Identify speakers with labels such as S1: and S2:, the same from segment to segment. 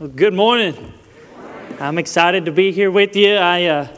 S1: Well, good morning. I'm excited to be here with you. I, uh,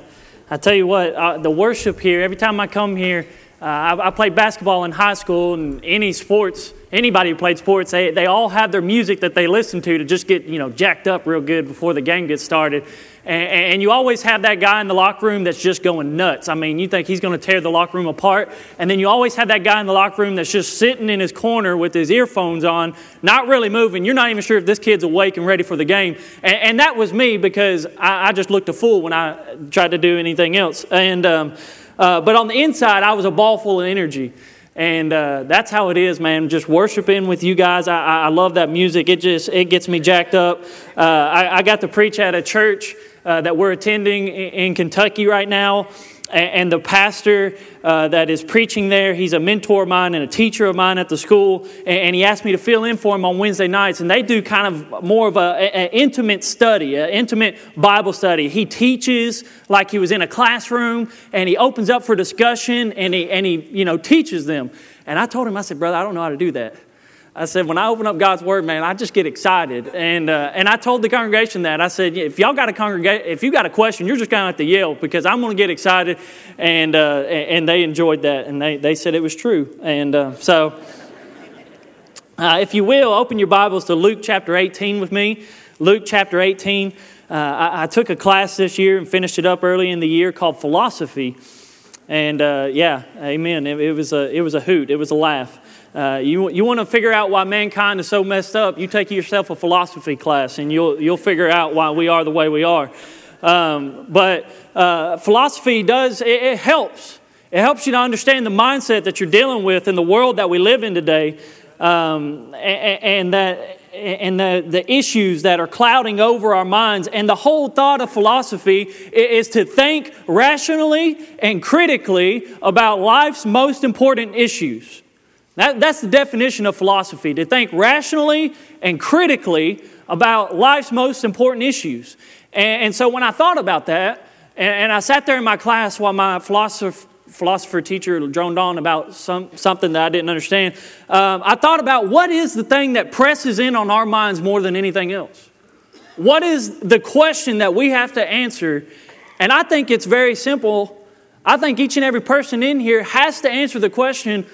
S1: I tell you what, uh, the worship here, every time I come here, uh, I, I, played basketball in high school and any sports, anybody who played sports, they, they all have their music that they listen to to just get, you know, jacked up real good before the game gets started. And, and you always have that guy in the locker room that's just going nuts. I mean, you think he's going to tear the locker room apart. And then you always have that guy in the locker room that's just sitting in his corner with his earphones on, not really moving. You're not even sure if this kid's awake and ready for the game. And, and that was me because I, I, just looked a fool when I tried to do anything else. And, um, uh, but on the inside, I was a ball full of energy. And uh, that's how it is, man. Just worshiping with you guys. I, I love that music. It just it gets me jacked up. Uh, I, I, got to preach at a church uh, that we're attending in Kentucky right now. And the pastor uh, that is preaching there, he's a mentor of mine and a teacher of mine at the school. And he asked me to fill in for him on Wednesday nights. And they do kind of more of an intimate study, an intimate Bible study. He teaches like he was in a classroom, and he opens up for discussion, and he, and he you know, teaches them. And I told him, I said, Brother, I don't know how to do that. I said, when I open up God's Word, man, I just get excited. And, uh, and I told the congregation that. I said, if y'all got a congregate, if you got a question, you're just going to have to yell because I'm going to get excited. And, uh, and they enjoyed that. And they, they said it was true. And uh, so, uh, if you will, open your Bibles to Luke chapter 18 with me. Luke chapter 18. Uh, I, I, took a class this year and finished it up early in the year called Philosophy. And uh, yeah, amen. It, it, was a, it was a hoot, it was a laugh. Uh, you, you want to figure out why mankind is so messed up, you take yourself a philosophy class and you'll, you'll figure out why we are the way we are. Um, but uh, philosophy does, it, it, helps. It helps you to understand the mindset that you're dealing with in the world that we live in today um, and, and, that, and the, the issues that are clouding over our minds. And the whole thought of philosophy is to think rationally and critically about life's most important issues. That, that's the definition of philosophy to think rationally and critically about life's most important issues. And, and so when I thought about that, and, and, I sat there in my class while my philosopher, philosopher teacher droned on about some, something that I didn't understand, um, I thought about what is the thing that presses in on our minds more than anything else? What is the question that we have to answer? And I think it's very simple. I think each and every person in here has to answer the question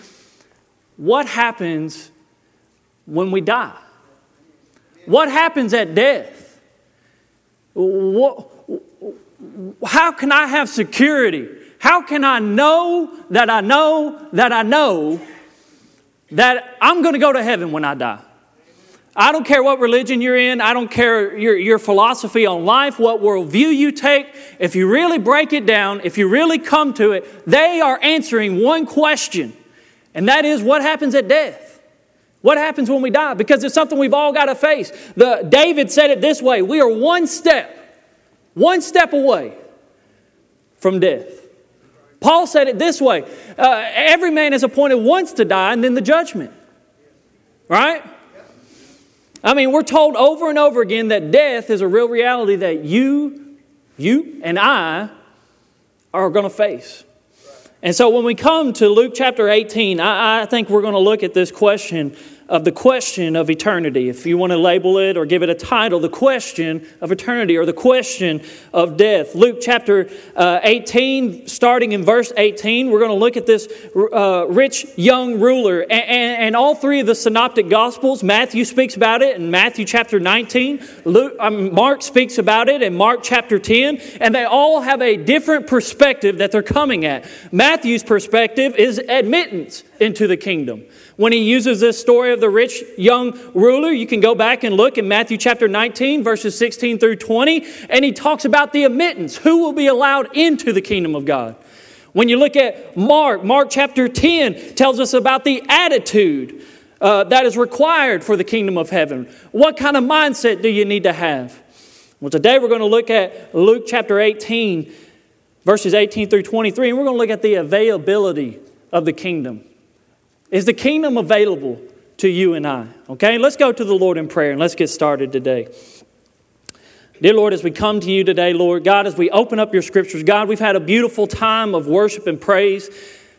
S1: what happens when we die? What happens at death? What, how can I have security? How can I know that I know that I know that I'm going to go to heaven when I die? I don't care what religion you're in. I don't care your, your philosophy on life, what worldview you take. If you really break it down, if you really come to it, they are answering one question and that is what happens at death. What happens when we die? Because it's something we've all got to face. The, David said it this way We are one step, one step away from death. Paul said it this way uh, Every man is appointed once to die and then the judgment. Right? I mean, we're told over and over again that death is a real reality that you, you and I are going to face. And so when we come to Luke chapter 18, I, I think we're going to look at this question of the question of eternity. If you want to label it or give it a title, the question of eternity or the question of death. Luke chapter uh, 18, starting in verse 18, we're going to look at this uh, rich young ruler. And, and, and, all three of the synoptic gospels, Matthew speaks about it in Matthew chapter 19, Luke, um, Mark speaks about it in Mark chapter 10, and they all have a different perspective that they're coming at. Matthew's perspective is admittance into the kingdom. When he uses this story of the rich young ruler, you can go back and look in Matthew chapter 19, verses 16 through 20, and he talks about the admittance who will be allowed into the kingdom of God. When you look at Mark, Mark chapter 10 tells us about the attitude uh, that is required for the kingdom of heaven. What kind of mindset do you need to have? Well, today we're going to look at Luke chapter 18, verses 18 through 23, and we're going to look at the availability of the kingdom. Is the kingdom available to you and I? Okay, let's go to the Lord in prayer and let's get started today. Dear Lord, as we come to you today, Lord, God, as we open up your scriptures, God, we've had a beautiful time of worship and praise.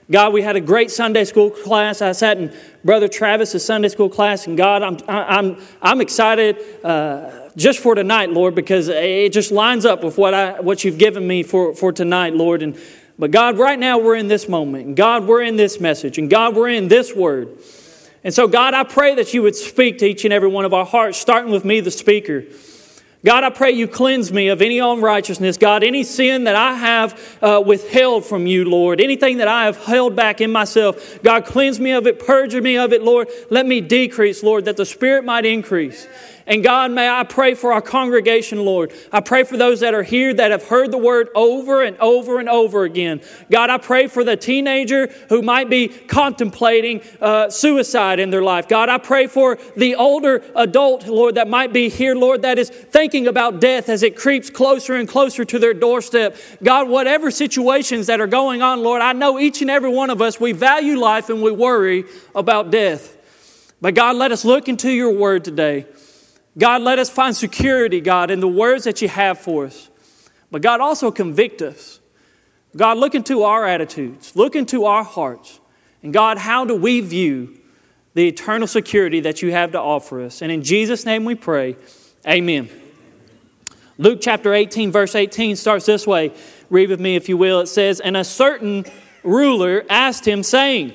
S1: God, we had a great Sunday school class. I sat in Brother Travis's Sunday school class, and God, I'm, I'm, I'm excited uh, just for tonight, Lord, because it just lines up with what, I, what you've given me for, for tonight, Lord. And, but God, right now we're in this moment, and God, we're in this message, and God, we're in this word. And so, God, I pray that you would speak to each and every one of our hearts, starting with me, the speaker. God, I pray you cleanse me of any unrighteousness. God, any sin that I have uh, withheld from you, Lord, anything that I have held back in myself, God, cleanse me of it, purge me of it, Lord. Let me decrease, Lord, that the Spirit might increase. And God, may I pray for our congregation, Lord. I pray for those that are here that have heard the word over and over and over again. God, I pray for the teenager who might be contemplating uh, suicide in their life. God, I pray for the older adult, Lord, that might be here, Lord, that is thinking about death as it creeps closer and closer to their doorstep. God, whatever situations that are going on, Lord, I know each and every one of us, we value life and we worry about death. But God, let us look into your word today. God, let us find security, God, in the words that you have for us. But God, also convict us. God, look into our attitudes, look into our hearts. And God, how do we view the eternal security that you have to offer us? And in Jesus' name we pray, amen. Luke chapter 18, verse 18 starts this way. Read with me, if you will. It says, And a certain ruler asked him, saying,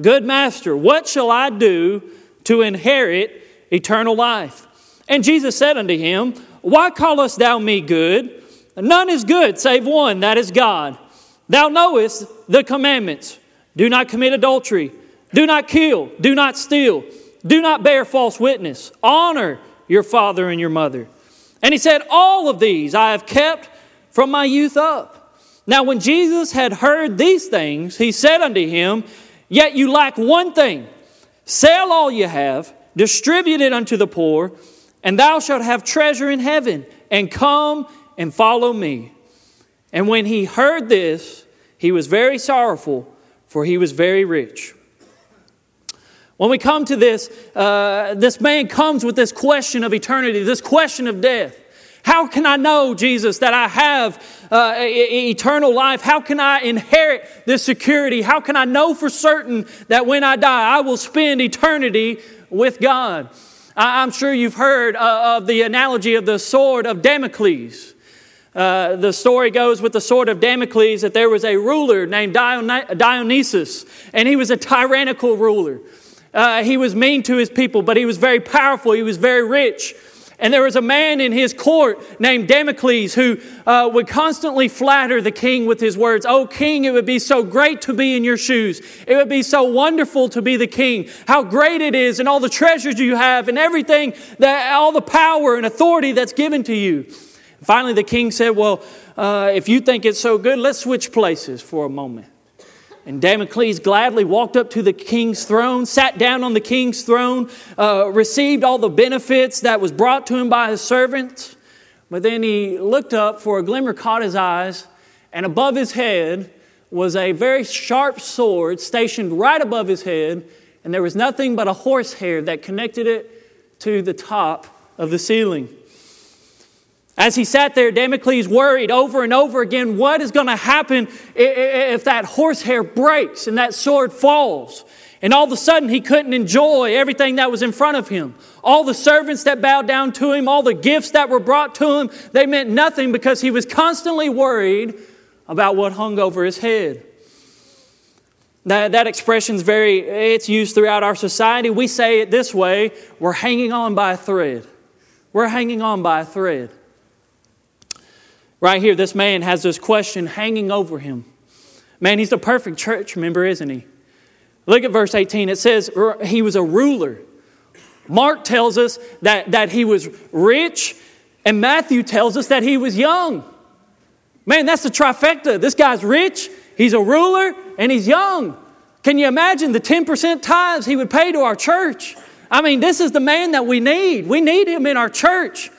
S1: Good master, what shall I do to inherit eternal life? And Jesus said unto him, Why callest thou me good? None is good save one, that is God. Thou knowest the commandments do not commit adultery, do not kill, do not steal, do not bear false witness, honor your father and your mother. And he said, All of these I have kept from my youth up. Now, when Jesus had heard these things, he said unto him, Yet you lack one thing. Sell all you have, distribute it unto the poor and thou shalt have treasure in heaven, and come and follow me. And when he heard this, he was very sorrowful, for he was very rich. When we come to this, uh, this man comes with this question of eternity, this question of death. How can I know, Jesus, that I have uh, eternal life? How can I inherit this security? How can I know for certain that when I die, I will spend eternity with God? I'm sure you've heard uh, of the analogy of the sword of Damocles. Uh, the story goes with the sword of Damocles that there was a ruler named Dionysus, and he was a tyrannical ruler. Uh, he was mean to his people, but he was very powerful, he was very rich. And there was a man in his court named Damocles who uh, would constantly flatter the king with his words, Oh, king, it would be so great to be in your shoes. It would be so wonderful to be the king. How great it is, and all the treasures you have, and everything, that, all the power and authority that's given to you. Finally, the king said, Well, uh, if you think it's so good, let's switch places for a moment. And Damocles gladly walked up to the king's throne, sat down on the king's throne, uh, received all the benefits that was brought to him by his servants. But then he looked up, for a glimmer caught his eyes, and above his head was a very sharp sword stationed right above his head, and there was nothing but a horsehair that connected it to the top of the ceiling. As he sat there, Damocles worried over and over again what is going to happen if that horsehair breaks and that sword falls. And all of a sudden, he couldn't enjoy everything that was in front of him. All the servants that bowed down to him, all the gifts that were brought to him, they meant nothing because he was constantly worried about what hung over his head. That, that expression is very, it's used throughout our society. We say it this way we're hanging on by a thread. We're hanging on by a thread. Right here, this man has this question hanging over him. Man, he's the perfect church member, isn't he? Look at verse 18. It says he was a ruler. Mark tells us that, that he was rich, and Matthew tells us that he was young. Man, that's the trifecta. This guy's rich, he's a ruler, and he's young. Can you imagine the 10% tithes he would pay to our church? I mean, this is the man that we need. We need him in our church.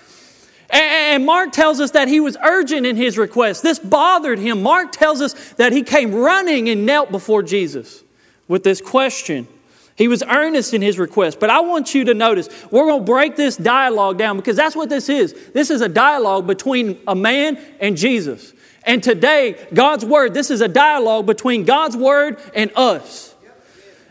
S1: And Mark tells us that he was urgent in his request. This bothered him. Mark tells us that he came running and knelt before Jesus with this question. He was earnest in his request. But I want you to notice, we're going to break this dialogue down because that's what this is. This is a dialogue between a man and Jesus. And today, God's Word, this is a dialogue between God's Word and us.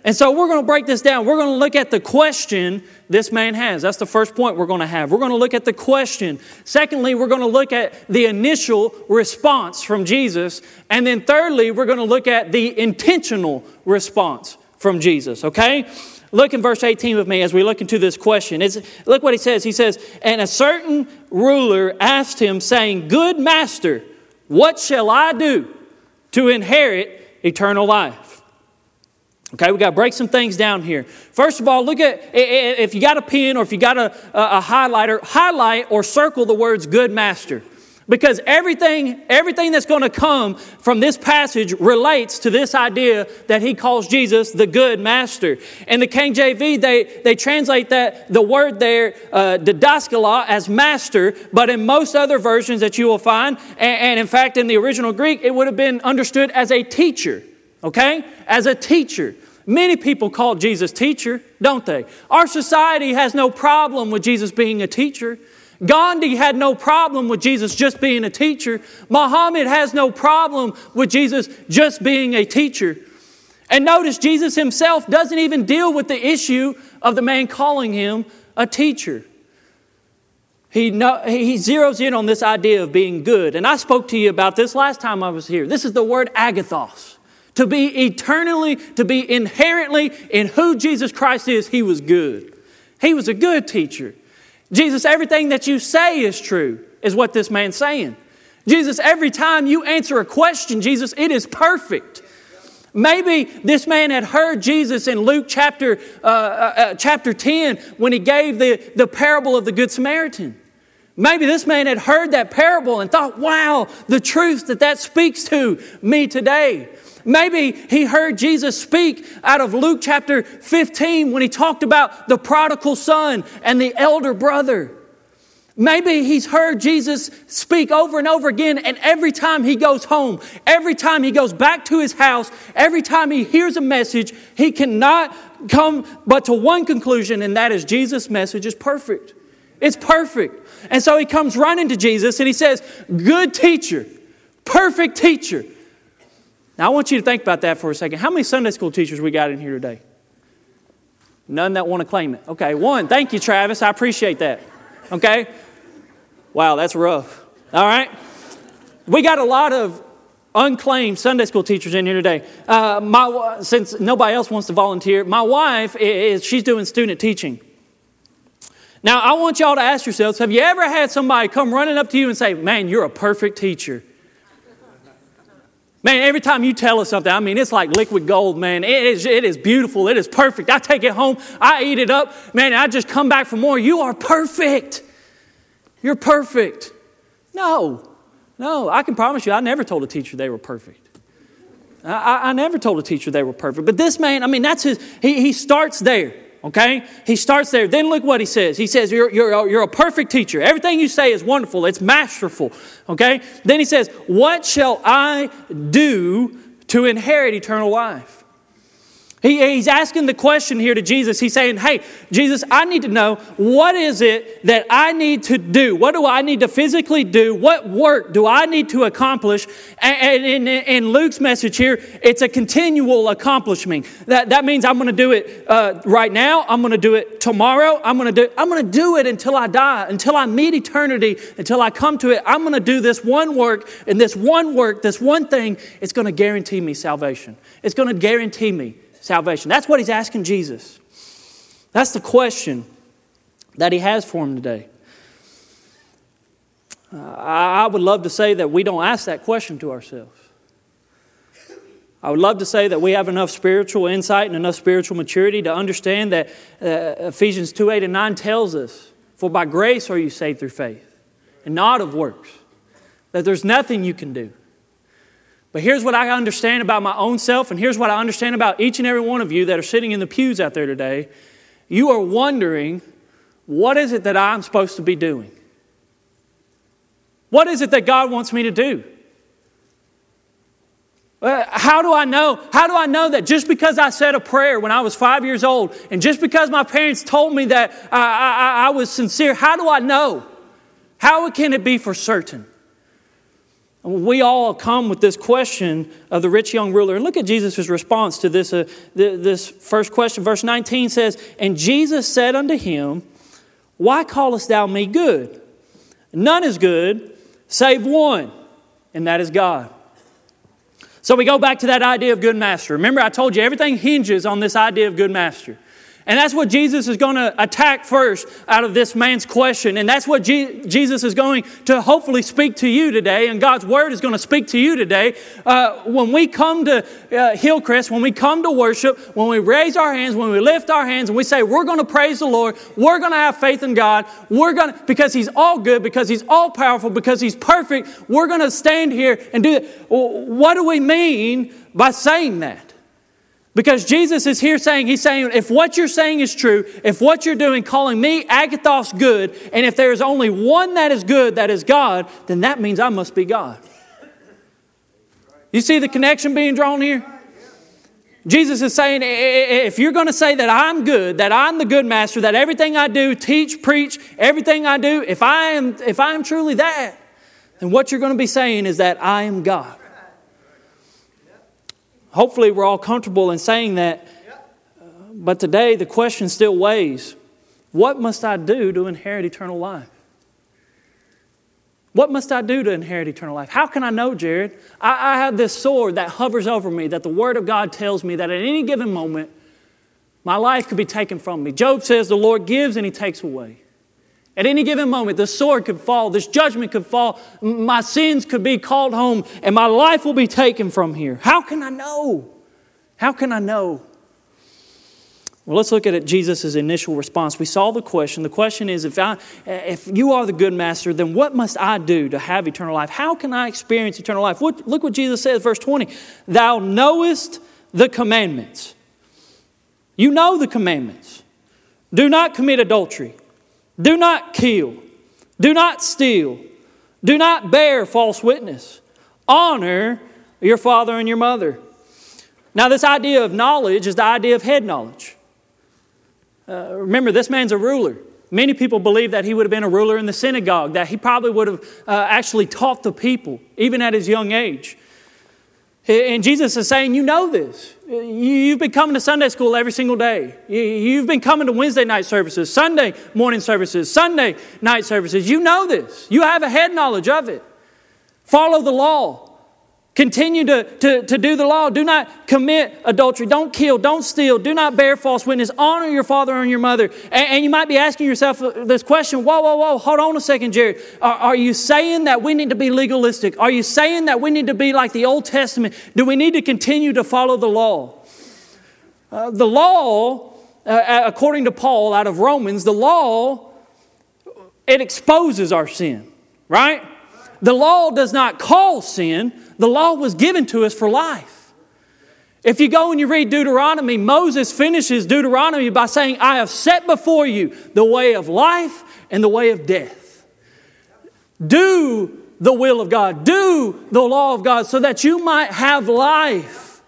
S1: And so we're going to break this down. We're going to look at the question this man has. That's the first point we're going to have. We're going to look at the question. Secondly, we're going to look at the initial response from Jesus. And then thirdly, we're going to look at the intentional response from Jesus, okay? Look in verse 18 with me as we look into this question. It's, look what he says. He says, And a certain ruler asked him, saying, Good master, what shall I do to inherit eternal life? Okay, we got to break some things down here. First of all, look at if you got a pen or if you got a, a highlighter, highlight or circle the words good master because everything, everything that's going to come from this passage relates to this idea that he calls Jesus the good master. In the King JV, they, they translate that the word there, uh, didaskala, as master, but in most other versions that you will find, and, and in fact in the original Greek, it would have been understood as a teacher, okay? As a teacher. Many people call Jesus teacher, don't they? Our society has no problem with Jesus being a teacher. Gandhi had no problem with Jesus just being a teacher. Muhammad has no problem with Jesus just being a teacher. And notice Jesus himself doesn't even deal with the issue of the man calling him a teacher. He, no, he zeroes in on this idea of being good. And I spoke to you about this last time I was here. This is the word agathos. To be eternally, to be inherently in who Jesus Christ is, he was good. He was a good teacher. Jesus, everything that you say is true, is what this man's saying. Jesus, every time you answer a question, Jesus, it is perfect. Maybe this man had heard Jesus in Luke chapter, uh, uh, uh, chapter 10 when he gave the, the parable of the Good Samaritan. Maybe this man had heard that parable and thought, wow, the truth that that speaks to me today. Maybe he heard Jesus speak out of Luke chapter 15 when he talked about the prodigal son and the elder brother. Maybe he's heard Jesus speak over and over again, and every time he goes home, every time he goes back to his house, every time he hears a message, he cannot come but to one conclusion, and that is Jesus' message is perfect. It's perfect. And so he comes running to Jesus and he says, Good teacher, perfect teacher. Now, I want you to think about that for a second. How many Sunday school teachers we got in here today? None that want to claim it. Okay, one. Thank you, Travis. I appreciate that. Okay? Wow, that's rough. All right? We got a lot of unclaimed Sunday school teachers in here today. Uh, my, since nobody else wants to volunteer, my wife is she's doing student teaching. Now, I want y'all to ask yourselves have you ever had somebody come running up to you and say, Man, you're a perfect teacher? Man, every time you tell us something, I mean, it's like liquid gold, man. It is, it is beautiful. It is perfect. I take it home, I eat it up, man, I just come back for more. You are perfect. You're perfect. No, no, I can promise you, I never told a teacher they were perfect. I, I never told a teacher they were perfect. But this man, I mean, that's his, he, he starts there. Okay? He starts there. Then look what he says. He says, you're, you're, you're a perfect teacher. Everything you say is wonderful, it's masterful. Okay? Then he says, What shall I do to inherit eternal life? He, he's asking the question here to Jesus. He's saying, Hey, Jesus, I need to know what is it that I need to do? What do I need to physically do? What work do I need to accomplish? And in, Luke's message here, it's a continual accomplishment. That, that means I'm going to do it uh, right now. I'm going to do it tomorrow. I'm going to do I'm going to do it until I die, until I meet eternity, until I come to it. I'm going to do this one work, and this one work, this one thing, it's going to guarantee me salvation. It's going to guarantee me salvation? That's what he's asking Jesus. That's the question that he has for him today. Uh, I would love to say that we don't ask that question to ourselves. I would love to say that we have enough spiritual insight and enough spiritual maturity to understand that uh, Ephesians 2 8 and 9 tells us, For by grace are you saved through faith, and not of works, that there's nothing you can do. But here's what I understand about my own self, and here's what I understand about each and every one of you that are sitting in the pews out there today. You are wondering, what is it that I'm supposed to be doing? What is it that God wants me to do? Uh, how do I know? How do I know that just because I said a prayer when I was five years old, and just because my parents told me that I, I, I was sincere, how do I know? How can it be for certain? We all come with this question of the rich young ruler. And look at Jesus' response to this, uh, this first question. Verse 19 says, And Jesus said unto him, Why callest thou me good? None is good save one, and that is God. So we go back to that idea of good master. Remember, I told you everything hinges on this idea of good master. And that's what Jesus is going to attack first out of this man's question. And that's what Je- Jesus is going to hopefully speak to you today. And God's word is going to speak to you today. Uh, when we come to uh, Hillcrest, when we come to worship, when we raise our hands, when we lift our hands and we say, we're going to praise the Lord, we're going to have faith in God, we're going to, because He's all good, because He's all powerful, because He's perfect, we're going to stand here and do that. What do we mean by saying that? Because Jesus is here saying, He's saying, if what you're saying is true, if what you're doing, calling me Agathos good, and if there is only one that is good, that is God, then that means I must be God. You see the connection being drawn here? Jesus is saying, if you're going to say that I'm good, that I'm the good master, that everything I do, teach, preach, everything I do, if I am, if I am truly that, then what you're going to be saying is that I am God. Hopefully, we're all comfortable in saying that. But today, the question still weighs what must I do to inherit eternal life? What must I do to inherit eternal life? How can I know, Jared? I, I, have this sword that hovers over me, that the Word of God tells me that at any given moment, my life could be taken from me. Job says the Lord gives and He takes away. At any given moment, the sword could fall, this judgment could fall, my sins could be called home, and my life will be taken from here. How can I know? How can I know? Well, let's look at Jesus' initial response. We saw the question. The question is if, I, if you are the good master, then what must I do to have eternal life? How can I experience eternal life? What, look what Jesus says, verse 20. Thou knowest the commandments. You know the commandments. Do not commit adultery. Do not kill. Do not steal. Do not bear false witness. Honor your father and your mother. Now, this idea of knowledge is the idea of head knowledge. Uh, remember, this man's a ruler. Many people believe that he would have been a ruler in the synagogue, that he probably would have uh, actually taught the people, even at his young age. And Jesus is saying, You know this. You've been coming to Sunday school every single day. You've been coming to Wednesday night services, Sunday morning services, Sunday night services. You know this. You have a head knowledge of it. Follow the law. Continue to, to, to do the law. Do not commit adultery. Don't kill. Don't steal. Do not bear false witness. Honor your father and your mother. And, and you might be asking yourself this question whoa, whoa, whoa, hold on a second, Jared. Are, are you saying that we need to be legalistic? Are you saying that we need to be like the Old Testament? Do we need to continue to follow the law? Uh, the law, uh, according to Paul out of Romans, the law, it exposes our sin, right? The law does not call sin, the law was given to us for life. If you go and you read Deuteronomy, Moses finishes Deuteronomy by saying, I have set before you the way of life and the way of death. Do the will of God, do the law of God so that you might have life.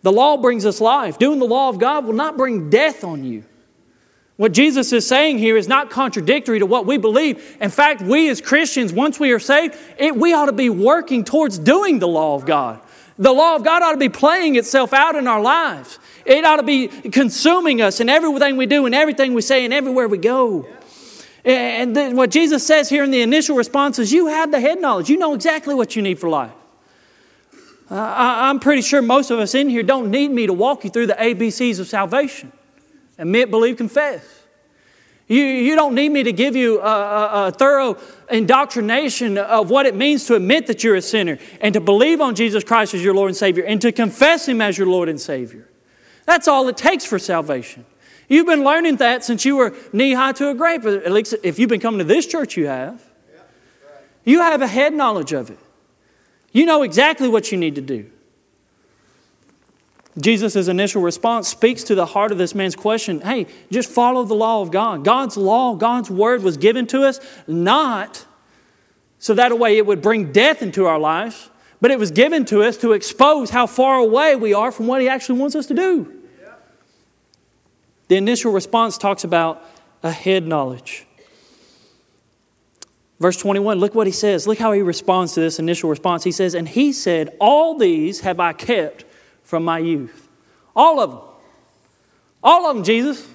S1: The law brings us life. Doing the law of God will not bring death on you. What Jesus is saying here is not contradictory to what we believe. In fact, we as Christians, once we are saved, it, we ought to be working towards doing the law of God. The law of God ought to be playing itself out in our lives. It ought to be consuming us in everything we do and everything we say and everywhere we go. And then what Jesus says here in the initial response is you have the head knowledge. You know exactly what you need for life. Uh, I'm pretty sure most of us in here don't need me to walk you through the ABCs of salvation. Admit, believe, confess. You, you don't need me to give you a, a, a, thorough indoctrination of what it means to admit that you're a sinner and to believe on Jesus Christ as your Lord and Savior and to confess Him as your Lord and Savior. That's all it takes for salvation. You've been learning that since you were knee high to a grape. At least if you've been coming to this church, you have. You have a head knowledge of it. You know exactly what you need to do. Jesus' initial response speaks to the heart of this man's question hey, just follow the law of God. God's law, God's word was given to us not so that way it would bring death into our lives, but it was given to us to expose how far away we are from what He actually wants us to do. The initial response talks about a head knowledge. Verse 21, look what he says. Look how he responds to this initial response. He says, And he said, All these have I kept from my youth. All of them. All of them, Jesus.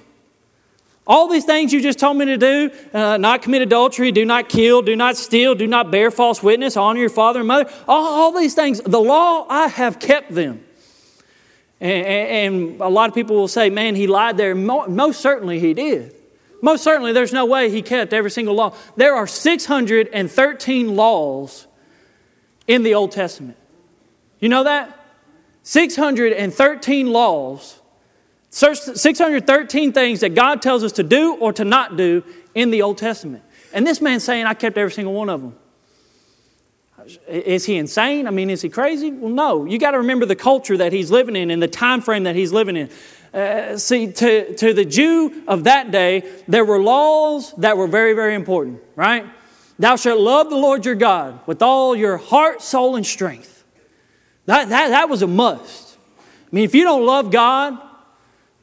S1: All these things you just told me to do uh, not commit adultery, do not kill, do not steal, do not bear false witness, honor your father and mother. All, all these things, the law, I have kept them. And, and, a lot of people will say, man, he lied there. Most certainly he did. Most certainly, there's no way he kept every single law. There are 613 laws in the Old Testament. You know that? 613 laws, 613 things that God tells us to do or to not do in the Old Testament. And this man's saying, I kept every single one of them. Is he insane? I mean, is he crazy? Well, no. You got to remember the culture that he's living in and the time frame that he's living in. Uh, see, to, to the Jew of that day, there were laws that were very, very important, right? Thou shalt love the Lord your God with all your heart, soul, and strength. That, that, that was a must. I mean, if you don't love God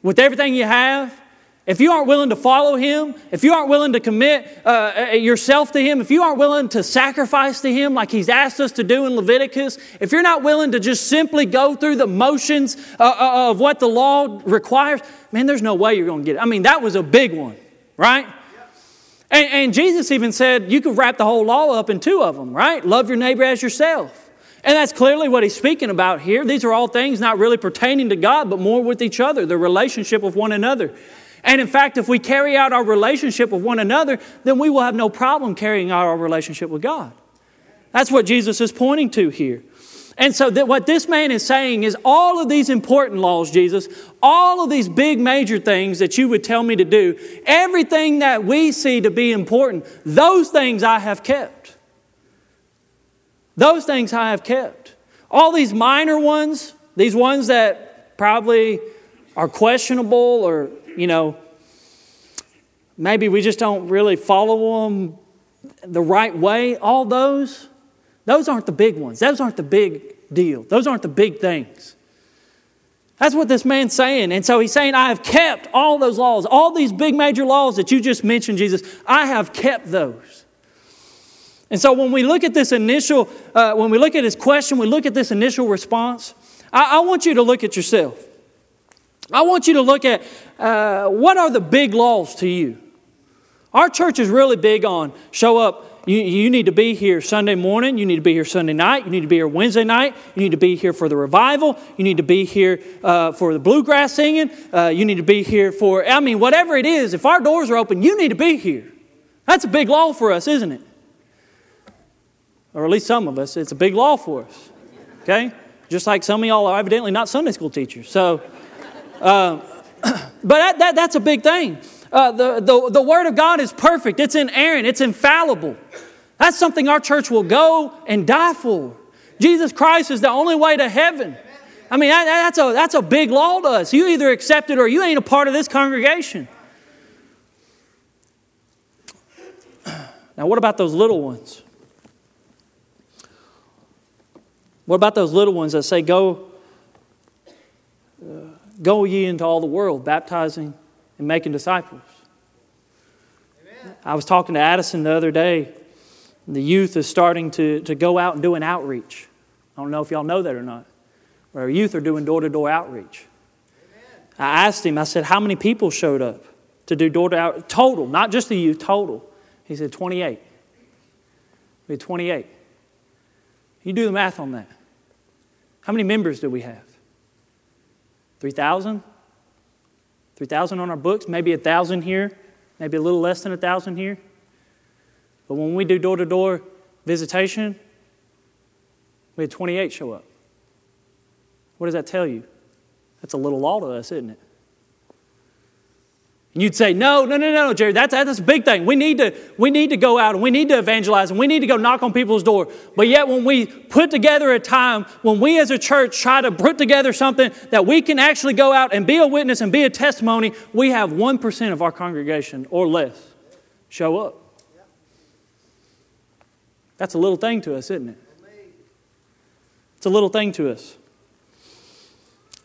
S1: with everything you have, if you aren't willing to follow Him, if you aren't willing to commit uh, uh, yourself to Him, if you aren't willing to sacrifice to Him like He's asked us to do in Leviticus, if you're not willing to just simply go through the motions uh, uh of what the law requires, man, there's no way you're going to get it. I mean, that was a big one, right? And, and Jesus even said you could wrap the whole law up in two of them, right? Love your neighbor as yourself. And that's clearly what he's speaking about here. These are all things not really pertaining to God, but more with each other, the relationship with one another. And in fact, if we carry out our relationship with one another, then we will have no problem carrying out our relationship with God. That's what Jesus is pointing to here. And so, that what this man is saying is all of these important laws, Jesus, all of these big major things that you would tell me to do, everything that we see to be important, those things I have kept. Those things I have kept. All these minor ones, these ones that probably are questionable or you know, maybe we just don't really follow them the right way. All those, those aren't the big ones. Those aren't the big deal. Those aren't the big things. That's what this man's saying. And so he's saying, I have kept all those laws, all these big major laws that you just mentioned, Jesus, I have kept those. And so when we look at this initial, uh, when we look at his question, we look at this initial response, I, I want you to look at yourself. I want you to look at uh, what are the big laws to you. Our church is really big on show up. You, you need to be here Sunday morning. You need to be here Sunday night. You need to be here Wednesday night. You need to be here for the revival. You need to be here uh, for the bluegrass singing. Uh, you need to be here for, I mean, whatever it is. If our doors are open, you need to be here. That's a big law for us, isn't it? Or at least some of us. It's a big law for us. Okay? Just like some of y'all are evidently not Sunday school teachers. So, uh, but that, that, that's a big thing. Uh, the, the, the Word of God is perfect, it's inerrant, it's infallible. That's something our church will go and die for. Jesus Christ is the only way to heaven. I mean, that, that's, a, that's a big law to us. You either accept it or you ain't a part of this congregation. Now, what about those little ones? What about those little ones that say, go, uh, Go ye into all the world, baptizing and making disciples. Amen. I was talking to Addison the other day. The youth is starting to, to go out and do an outreach. I don't know if y'all know that or not. But our youth are doing door to door outreach. Amen. I asked him, I said, How many people showed up to do door to door total, not just the youth, total? He said, 28. We had 28. You do the math on that. How many members do we have? 3,000? 3,000 on our books, maybe a 1,000 here, maybe a little less than a 1,000 here. But when we do door to door visitation, we had 28 show up. What does that tell you? That's a little law to us, isn't it? And you'd say, no, no, no, no, Jerry, that's, that's a big thing. We need, to, we need to go out and we need to evangelize and we need to go knock on people's door. But yet, when we put together a time, when we as a church try to put together something that we can actually go out and be a witness and be a testimony, we have 1% of our congregation or less show up. That's a little thing to us, isn't it? It's a little thing to us.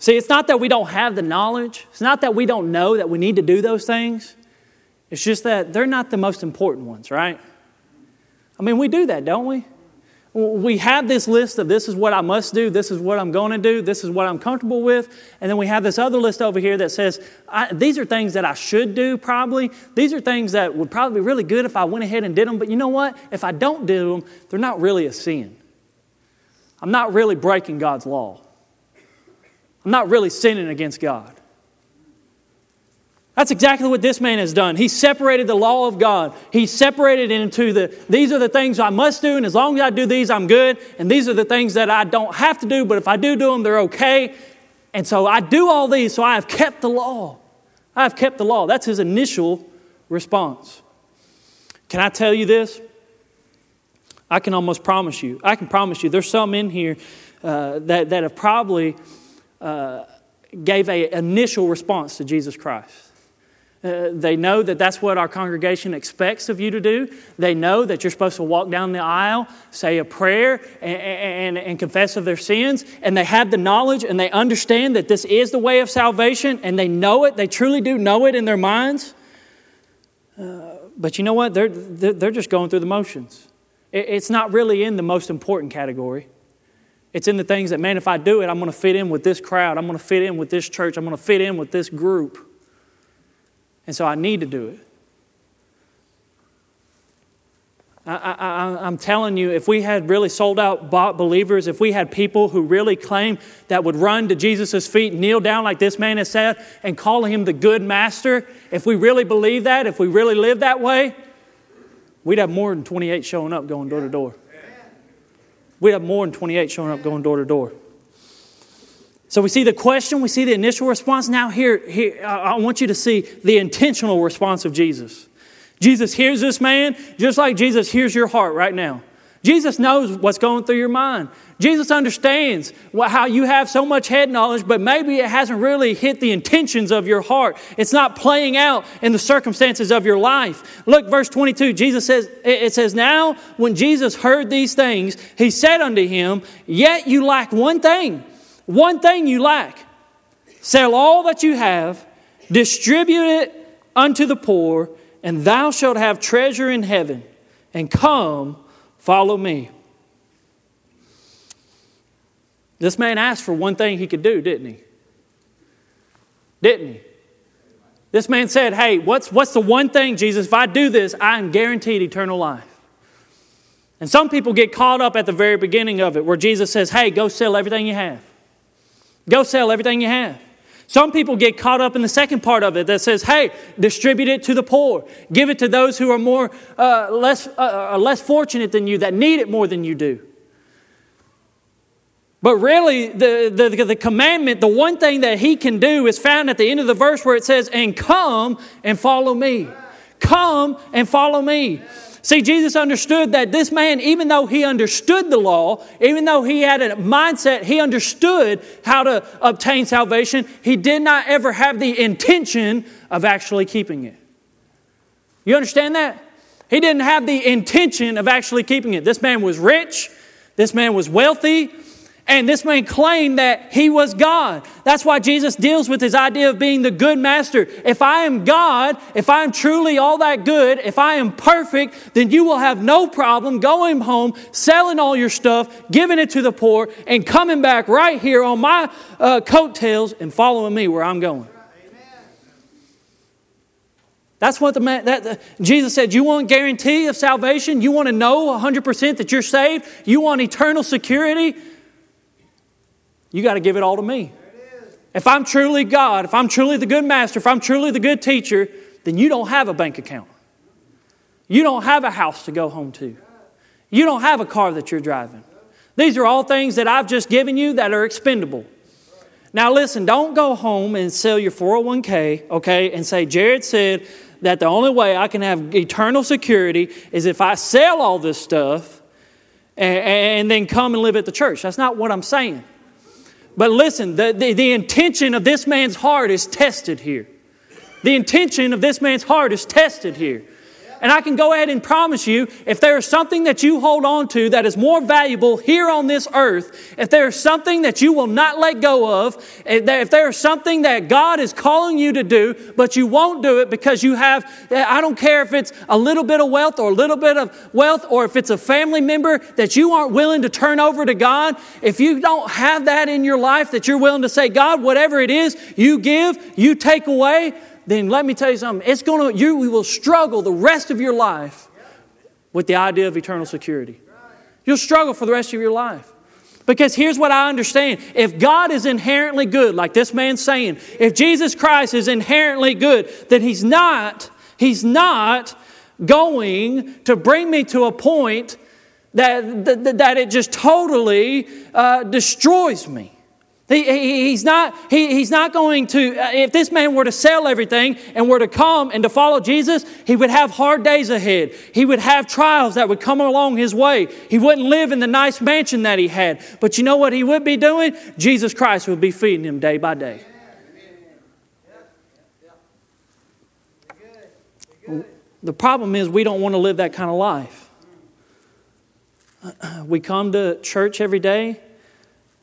S1: See, it's not that we don't have the knowledge, it's not that we don't know that we need to do those things. It's just that they're not the most important ones, right? I mean, we do that, don't we? We have this list of this is what I must do, this is what I'm going to do, this is what I'm comfortable with. And then we have this other list over here that says, these are things that I should do probably. These are things that would probably be really good if I went ahead and did them. But you know what? If I don't do them, they're not really a sin. I'm not really breaking God's law. I'm not really sinning against God. That's exactly what this man has done. He separated the law of God. He separated it into the, these are the things I must do, and as long as I do these, I'm good. And these are the things that I don't have to do, but if I do do them, they're okay. And so I do all these, so I have kept the law. I have kept the law. That's his initial response. Can I tell you this? I can almost promise you. I can promise you. There's some in here uh, that, that have probably uh, gave an initial response to Jesus Christ. Uh, they know that that's what our congregation expects of you to do. They know that you're supposed to walk down the aisle, say a prayer, and, and, and, confess of their sins. And they have the knowledge and they understand that this is the way of salvation, and they know it. They truly do know it in their minds. Uh, but you know what? They're, they're just going through the motions. It's not really in the most important category. It's in the things that, man, if I do it, I'm going to fit in with this crowd. I'm going to fit in with this church. I'm going to fit in with this group. And so I need to do it. I, am telling you, if we had really sold out believers, if we had people who really claim that would run to Jesus' feet, kneel down like this man has said, and call him the good master, if we really believe that, if we really live that way, we'd have more than 28 showing up going door to door. We'd have more than 28 showing up going door to door. So we see the question, we see the initial response. Now, here, here I want you to see the intentional response of Jesus. Jesus hears this man just like Jesus hears your heart right now. Jesus knows what's going through your mind. Jesus understands how you have so much head knowledge, but maybe it hasn't really hit the intentions of your heart. It's not playing out in the circumstances of your life. Look, verse 22, Jesus says, it says, Now when Jesus heard these things, he said unto him, Yet you lack one thing. One thing you lack sell all that you have, distribute it unto the poor, and thou shalt have treasure in heaven. And come, follow me. This man asked for one thing he could do, didn't he? Didn't he? This man said, Hey, what's, what's the one thing, Jesus? If I do this, I am guaranteed eternal life. And some people get caught up at the very beginning of it where Jesus says, Hey, go sell everything you have. Go sell everything you have. Some people get caught up in the second part of it that says, hey, distribute it to the poor. Give it to those who are more, uh, less, uh, uh, less fortunate than you, that need it more than you do. But really, the, the, the commandment, the one thing that he can do is found at the end of the verse where it says, and come and follow me. Come and follow me. See, Jesus understood that this man, even though he understood the law, even though he had a mindset, he understood how to obtain salvation, he did not ever have the intention of actually keeping it. You understand that? He didn't have the intention of actually keeping it. This man was rich, this man was wealthy, and this man claimed that he was God. That's why Jesus deals with his idea of being the good master. If I am God, if I am truly all that good, if I am perfect, then you will have no problem going home, selling all your stuff, giving it to the poor, and coming back right here on my uh, coattails and following me where I'm going. That's what the man, that, uh, Jesus said. You want guarantee of salvation? You want to know 100% that you're saved? You want eternal security? You got to give it all to me. If I'm truly God, if I'm truly the good master, if I'm truly the good teacher, then you don't have a bank account. You don't have a house to go home to. You don't have a car that you're driving. These are all things that I've just given you that are expendable. Now, listen, don't go home and sell your 401k, okay, and say, Jared said that the only way I can have eternal security is if I sell all this stuff and, and then come and live at the church. That's not what I'm saying. But listen, the, the, the, intention of this man's heart is tested here. The intention of this man's heart is tested here. And I can go ahead and promise you if there is something that you hold on to that is more valuable here on this earth, if there is something that you will not let go of, if there is something that God is calling you to do, but you won't do it because you have, I don't care if it's a little bit of wealth or a little bit of wealth or if it's a family member that you aren't willing to turn over to God, if you don't have that in your life that you're willing to say, God, whatever it is, you give, you take away, then let me tell you something. It's going to, you will struggle the rest of your life with the idea of eternal security. You'll struggle for the rest of your life. Because here's what I understand if God is inherently good, like this man's saying, if Jesus Christ is inherently good, then He's not, He's not going to bring me to a point that, that, that it just totally uh, destroys me. He, he, he's, not, he, he's not going to, uh, if this man were to sell everything and were to come and to follow Jesus, he would have hard days ahead. He would have trials that would come along his way. He wouldn't live in the nice mansion that he had. But you know what he would be doing? Jesus Christ would be feeding him day by day. The problem is we don't want to live that kind of life. We come to church every day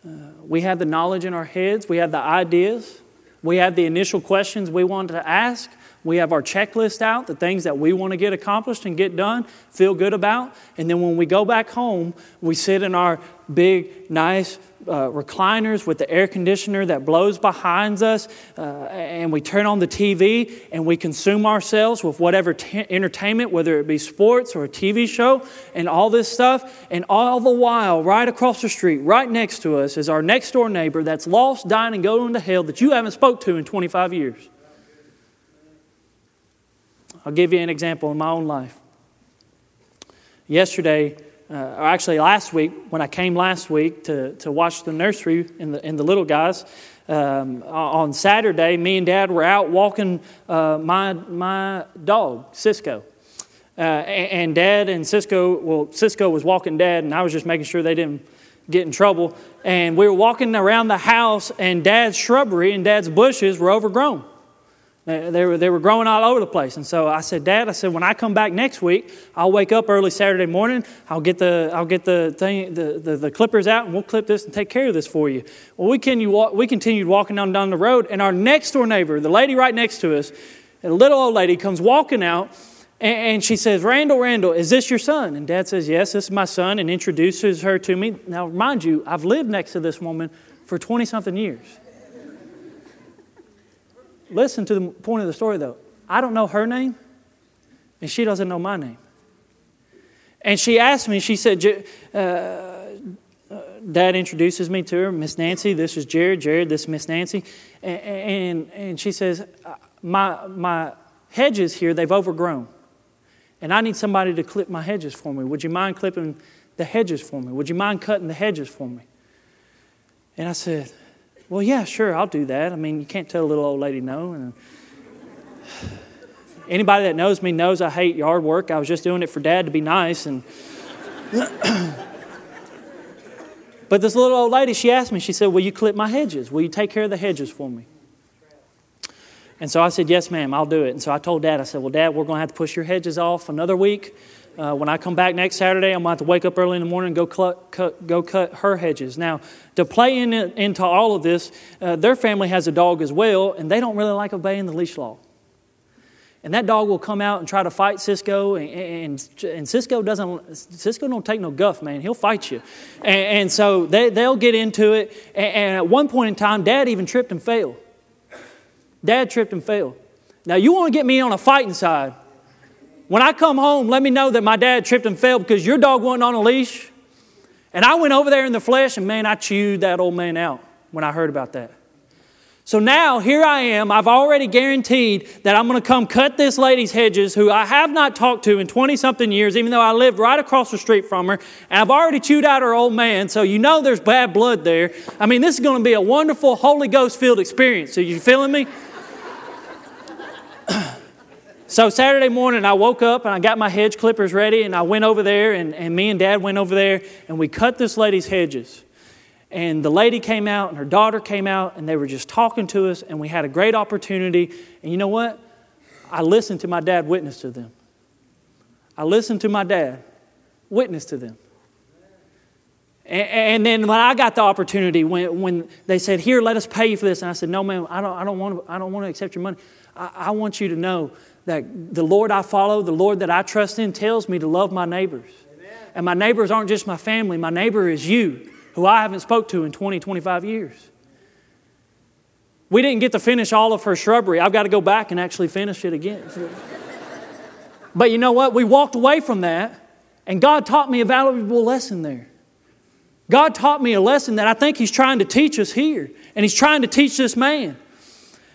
S1: uh, we have the knowledge in our heads, we have the ideas, we have the initial questions we want to ask, we have our checklist out, the things that we want to get accomplished and get done, feel good about. And then when we go back home, we sit in our big, nice uh, recliners with the air conditioner that blows behind us, uh, and we turn on the TV and we consume ourselves with whatever t- entertainment, whether it be sports or a TV show, and all this stuff. And all the while, right across the street, right next to us, is our next door neighbor that's lost, dying, and going to hell that you haven't spoke to in 25 years. I'll give you an example in my own life. Yesterday, uh, or actually last week, when I came last week to, to watch the nursery and the, the little guys, um, on Saturday, me and Dad were out walking uh, my, my dog, Cisco. Uh, and, and, Dad and Cisco, well, Cisco was walking Dad, and I was just making sure they didn't get in trouble. And we were walking around the house, and Dad's shrubbery and Dad's bushes were overgrown. They were, they were growing all over the place. And so I said, Dad, I said, when I come back next week, I'll wake up early Saturday morning. I'll get the, I'll get the, thing, the, the, the clippers out and we'll clip this and take care of this for you. Well, we, can, you walk, we continued walking down, down the road, and our next door neighbor, the lady right next to us, a little old lady, comes walking out and she says, Randall, Randall, is this your son? And dad says, Yes, this is my son, and introduces her to me. Now, mind you, I've lived next to this woman for 20 something years. Listen to the point of the story, though. I don't know her name, and she doesn't know my name. And she asked me, she said, uh, uh, Dad introduces me to her, Miss Nancy. This is Jared. Jared, this is Miss Nancy. And, and, and she says, uh, my, my hedges here, they've overgrown. And I need somebody to clip my hedges for me. Would you mind clipping the hedges for me? Would you mind cutting the hedges for me? And I said, well, yeah, sure, I'll do that. I mean, you can't tell a little old lady no. And anybody that knows me knows I hate yard work. I was just doing it for dad to be nice. And but this little old lady, she asked me, she said, Will you clip my hedges? Will you take care of the hedges for me? And so I said, Yes, ma'am, I'll do it. And so I told dad, I said, Well, dad, we're going to have to push your hedges off another week. Uh, when I come back next Saturday, I'm going to have to wake up early in the morning and go cut, cut go cut her hedges. Now, to play in, into all of this, uh, their family has a dog as well, and they don't really like obeying the leash law. And that dog will come out and try to fight Cisco, and, and, and Cisco doesn't. Cisco don't take no guff, man. He'll fight you, and, and so they, they'll get into it. And, and at one point in time, Dad even tripped and fell. Dad tripped and fell. Now you want to get me on a fighting side? When I come home, let me know that my dad tripped and fell because your dog wasn't on a leash. And I went over there in the flesh, and man, I chewed that old man out when I heard about that. So now here I am. I've already guaranteed that I'm going to come cut this lady's hedges, who I have not talked to in 20 something years, even though I lived right across the street from her. And I've already chewed out her old man, so you know there's bad blood there. I mean, this is going to be a wonderful Holy Ghost filled experience. Are you feeling me? So Saturday morning, I woke up and I got my hedge clippers ready, and I went over there, and, and me and Dad went over there, and we cut this lady's hedges. And the lady came out, and her daughter came out, and they were just talking to us, and we had a great opportunity. And you know what? I listened to my dad witness to them. I listened to my dad witness to them. And, then when I got the opportunity, when, when they said, Here, let us pay you for this, and I said, No, man, I don't, I don't, want, to, I don't want to accept your money. I, I want you to know that the Lord I follow, the Lord that I trust in, tells me to love my neighbors. Amen. And my neighbors aren't just my family, my neighbor is you, who I haven't spoke to in 20, 25 years. We didn't get to finish all of her shrubbery. I've got to go back and actually finish it again. but you know what? We walked away from that, and God taught me a valuable lesson there. God taught me a lesson that I think He's trying to teach us here, and He's trying to teach this man.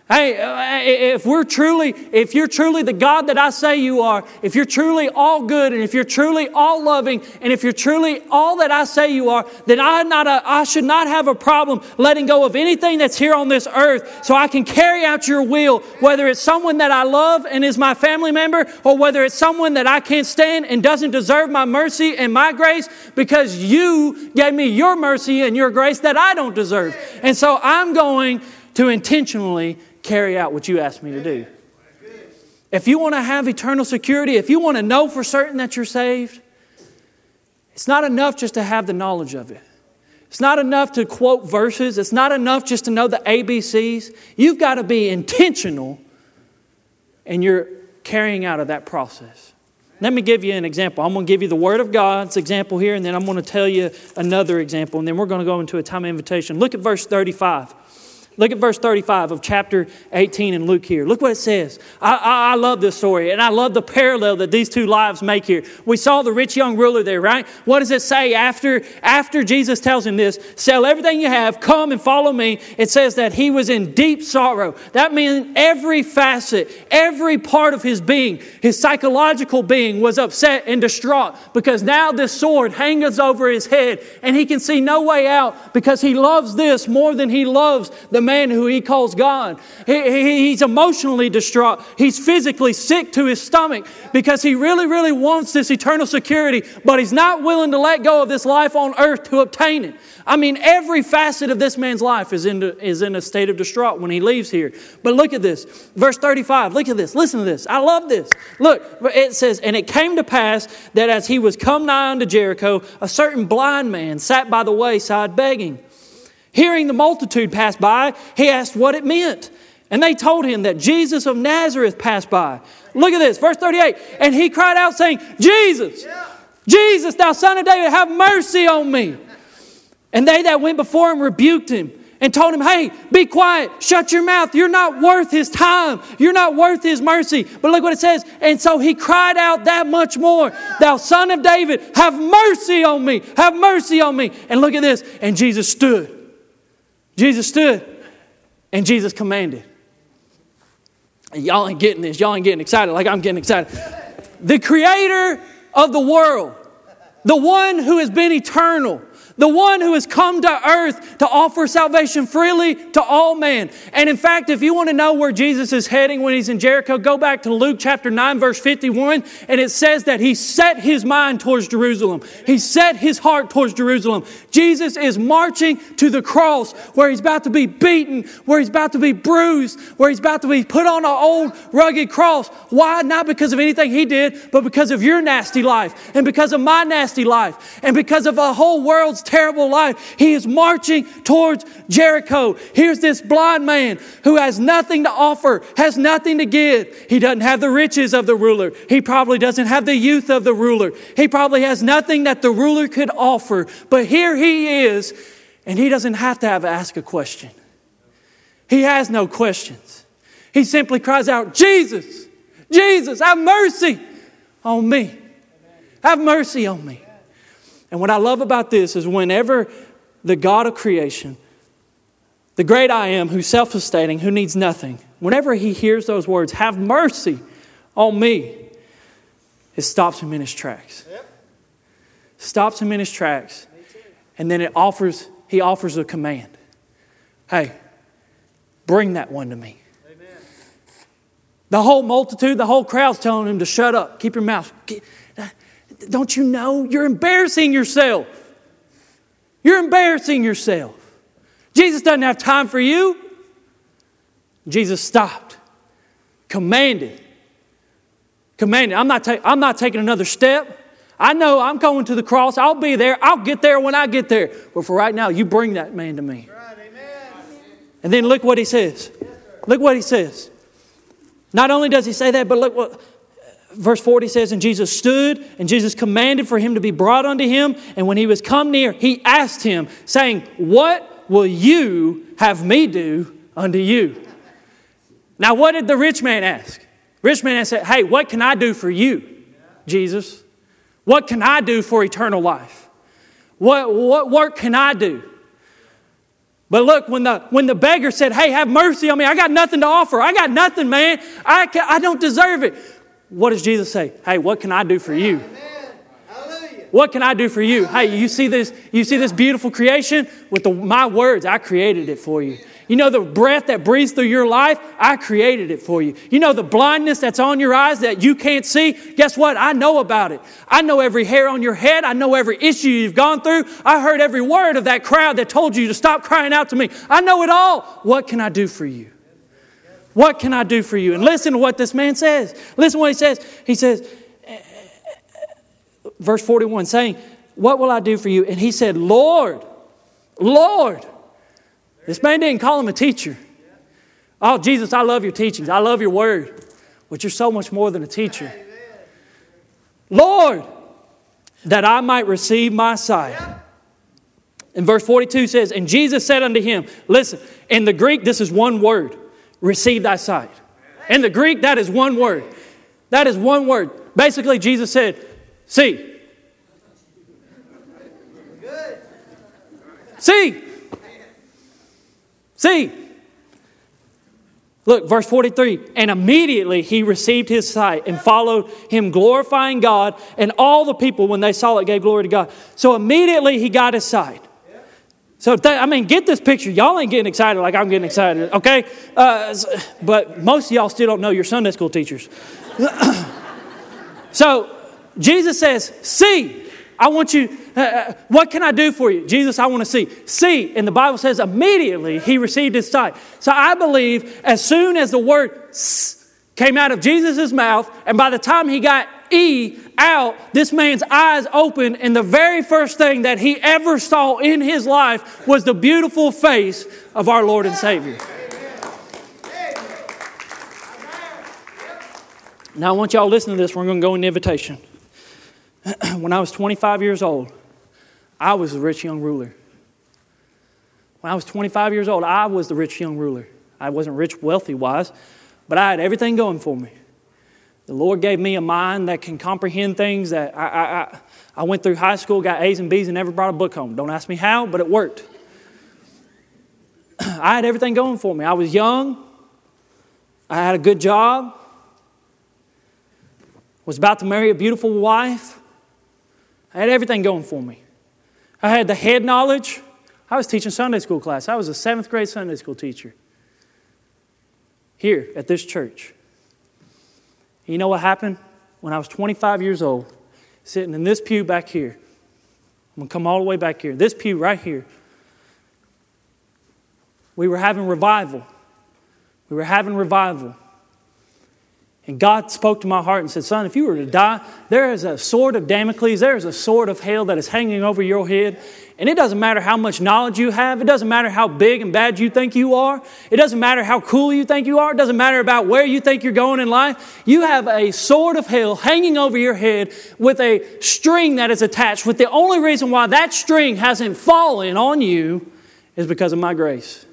S1: Hey, uh, if we're truly, if you're truly the God that I say you are, if you're truly all good, and if you're truly all loving, and if you're truly all that I say you are, then I, not a, I should not have a problem letting go of anything that's here on this earth so I can carry out your will, whether it's someone that I love and is my family member, or whether it's someone that I can't stand and doesn't deserve my mercy and my grace because you gave me your mercy and your grace that I don't deserve. And so I'm going to intentionally carry out what you asked me to do. If you want to have eternal security, if you want to know for certain that you're saved, it's not enough just to have the knowledge of it. It's not enough to quote verses. It's not enough just to know the ABCs. You've got to be intentional in your carrying out of that process. Let me give you an example. I'm going to give you the Word of God's example here, and then I'm going to tell you another example, and then we're going to go into a time of invitation. Look at verse 35. Look at verse 35 of chapter 18 in Luke here. Look what it says. I, I, I, love this story, and I love the parallel that these two lives make here. We saw the rich young ruler there, right? What does it say after, after Jesus tells him this? Sell everything you have, come and follow me. It says that he was in deep sorrow. That means every facet, every part of his being, his psychological being was upset and distraught because now this sword hangs over his head and he can see no way out because he loves this more than he loves the man who he calls God. He, he, he's emotionally distraught. He's physically sick to his stomach because he really, really wants this eternal security, but he's not willing to let go of this life on earth to obtain it. I mean, every facet of this man's life is in, is in a state of distraught when he leaves here. But look at this. Verse 35. Look at this. Listen to this. I love this. Look, it says, And it came to pass that as he was come nigh unto Jericho, a certain blind man sat by the wayside begging. Hearing the multitude pass by, he asked what it meant. And they told him that Jesus of Nazareth passed by. Look at this, verse 38. And he cried out, saying, Jesus, Jesus, thou son of David, have mercy on me. And they that went before him rebuked him and told him, Hey, be quiet, shut your mouth. You're not worth his time, you're not worth his mercy. But look what it says. And so he cried out that much more, Thou son of David, have mercy on me, have mercy on me. And look at this. And Jesus stood Jesus stood and Jesus commanded. Y'all ain't getting this. Y'all ain't getting excited like I'm getting excited. The creator of the world, the one who has been eternal, the one who has come to earth to offer salvation freely to all men. And in fact, if you want to know where Jesus is heading when he's in Jericho, go back to Luke chapter 9, verse 51, and it says that he set his mind towards Jerusalem. He set his heart towards Jerusalem. Jesus is marching to the cross where he's about to be beaten, where he's about to be bruised, where he's about to be put on an old rugged cross. Why? Not because of anything he did, but because of your nasty life, and because of my nasty life, and because of a whole world's terrible life. He is marching towards Jericho. Here's this blind man who has nothing to offer, has nothing to give. He doesn't have the riches of the ruler. He probably doesn't have the youth of the ruler. He probably has nothing that the ruler could offer. But here he is, and he doesn't have to have ask a question. He has no questions. He simply cries out, Jesus, Jesus, have mercy on me. Have mercy on me. And what I love about this is whenever the God of creation, the great I am, who's self sustaining, who needs nothing, whenever he hears those words, have mercy on me, it stops him in his tracks. Yep. Stops him in his tracks. And then it offers, he offers a command. Hey, bring that one to me. Amen. The whole multitude, the whole crowd's telling him to shut up, keep your mouth. Don't you know? You're embarrassing yourself. You're embarrassing yourself. Jesus doesn't have time for you. Jesus stopped, commanded, commanded. I'm not, ta- I'm not taking another step. I know I'm going to the cross. I'll be there. I'll get there when I get there. But for right now, you bring that man to me. And then look what he says. Look what he says. Not only does he say that, but look what verse 40 says, And Jesus stood, and Jesus commanded for him to be brought unto him. And when he was come near, he asked him, saying, What will you have me do unto you? Now, what did the rich man ask? Rich man said, Hey, what can I do for you, Jesus? What can I do for eternal life? What, what work can I do? But look, when the, when the beggar said, Hey, have mercy on me, I got nothing to offer. I got nothing, man. I, I don't deserve it. What does Jesus say? Hey, what can I do for you? What can I do for you? Hey, you see this, you see this beautiful creation? With the, my words, I created it for you. You know the breath that breathes through your life? I created it for you. You know the blindness that's on your eyes that you can't see? Guess what? I know about it. I know every hair on your head. I know every issue you've gone through. I heard every word of that crowd that told you to stop crying out to me. I know it all. What can I do for you? What can I do for you? And listen to what this man says. Listen to what he says. He says, verse 41, saying, What will I do for you? And he said, Lord, Lord. This man didn't call him a teacher. Oh, Jesus, I love your teachings. I love your word. But you're so much more than a teacher. Lord, that I might receive my sight. And verse 42 says, And Jesus said unto him, Listen, in the Greek, this is one word receive thy sight. In the Greek, that is one word. That is one word. Basically, Jesus said, See. See. See. Look, verse 43 and immediately he received his sight and followed him, glorifying God, and all the people, when they saw it, gave glory to God. So immediately he got his sight. So, I mean, get this picture. Y'all ain't getting excited like I'm getting excited, okay? Uh, but most of y'all still don't know your Sunday school teachers. so, Jesus says, See, I want you, uh, uh, what can I do for you? Jesus, I want to see. See, and the Bible says immediately he received his sight. So, I believe as soon as the word came out of Jesus' mouth, and by the time he got E out, this man's eyes opened, and the very first thing that he ever saw in his life was the beautiful face of our Lord and Savior. Now, I want y'all to listen to this. We're going to go into invitation. when I was 25 years old, I was the rich young ruler. When I was 25 years old, I was the rich young ruler. I wasn't rich, wealthy wise, but I had everything going for me. The Lord gave me a mind that can comprehend things that I, I, I, went through high school, got A's and B's, and never brought a book home. Don't ask me how, but it worked. I had everything going for me. I was young. I had a good job. Was about to marry a beautiful wife. I had everything going for me. I had the head knowledge. I was teaching Sunday school class. I was a seventh grade Sunday school teacher here at this church. You know what happened? When I was 25 years old, sitting in this pew back here, I'm going to come all the way back here, this pew right here, we were having revival. We were having revival. And God spoke to my heart and said, Son, if you were to die, there is a sword of Damocles, there is a sword of hell that is hanging over your head. And it doesn't matter how much knowledge you have, it doesn't matter how big and bad you think you are, it doesn't matter how cool you think you are, it doesn't matter about where you think you're going in life. You have a sword of hell hanging over your head with a string that is attached, with the only reason why that string hasn't fallen on you is because of my grace.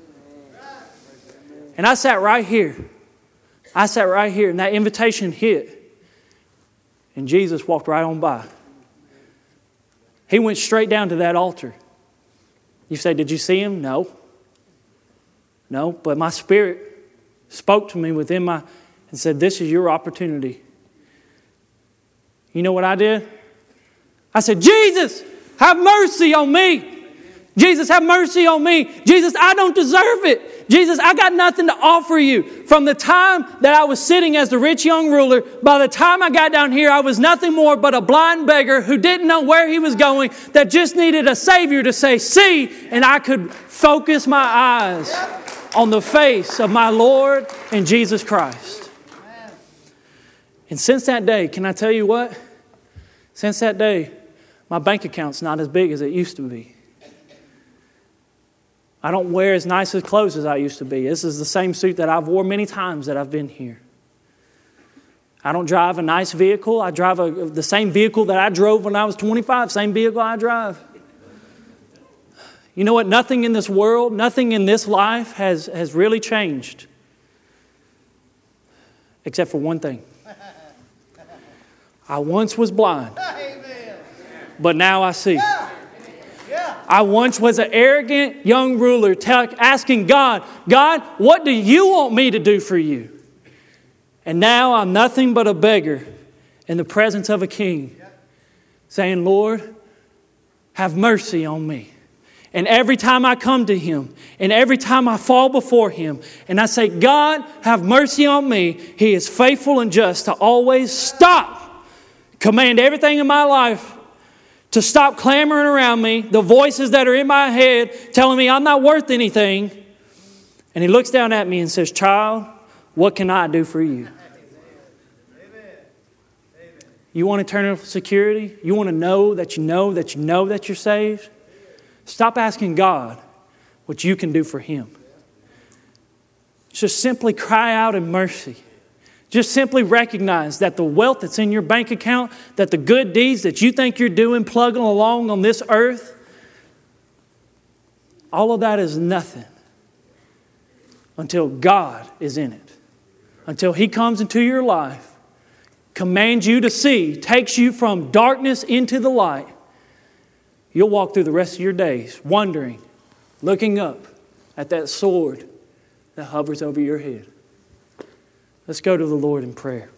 S1: And I sat right here I sat right here and that invitation hit. And Jesus walked right on by. He went straight down to that altar. You say, Did you see him? No. No, but my spirit spoke to me within my and said, This is your opportunity. You know what I did? I said, Jesus, have mercy on me. Jesus, have mercy on me. Jesus, I don't deserve it. Jesus, I got nothing to offer you. From the time that I was sitting as the rich young ruler, by the time I got down here, I was nothing more but a blind beggar who didn't know where he was going, that just needed a Savior to say, See, and I could focus my eyes on the face of my Lord and Jesus Christ. And since that day, can I tell you what? Since that day, my bank account's not as big as it used to be. I don't wear as nice as clothes as I used to be. This is the same suit that I've worn many times that I've been here. I don't drive a nice vehicle. I drive a, the same vehicle that I drove when I was 25, same vehicle I drive. You know what? Nothing in this world, nothing in this life has, has really changed except for one thing. I once was blind, but now I see. I once was an arrogant young ruler asking God, God, what do you want me to do for you? And now I'm nothing but a beggar in the presence of a king, saying, Lord, have mercy on me. And every time I come to Him, and every time I fall before Him, and I say, God, have mercy on me, He is faithful and just to always stop, command everything in my life to stop clamoring around me, the voices that are in my head telling me I'm not worth anything. And He looks down at me and says, Child, what can I do for you? You want eternal security? You want to know that you know that you know that you're saved? Stop asking God what you can do for Him. Just simply cry out in mercy. Just simply recognize that the wealth that's in your bank account, that the good deeds that you think you're doing, plugging along on this earth, all of that is nothing until God is in it. Until He comes into your life, commands you to see, takes you from darkness into the light, You'll walk through the rest of your days wondering, looking up at that sword that hovers over your head. Let's go to the Lord in prayer.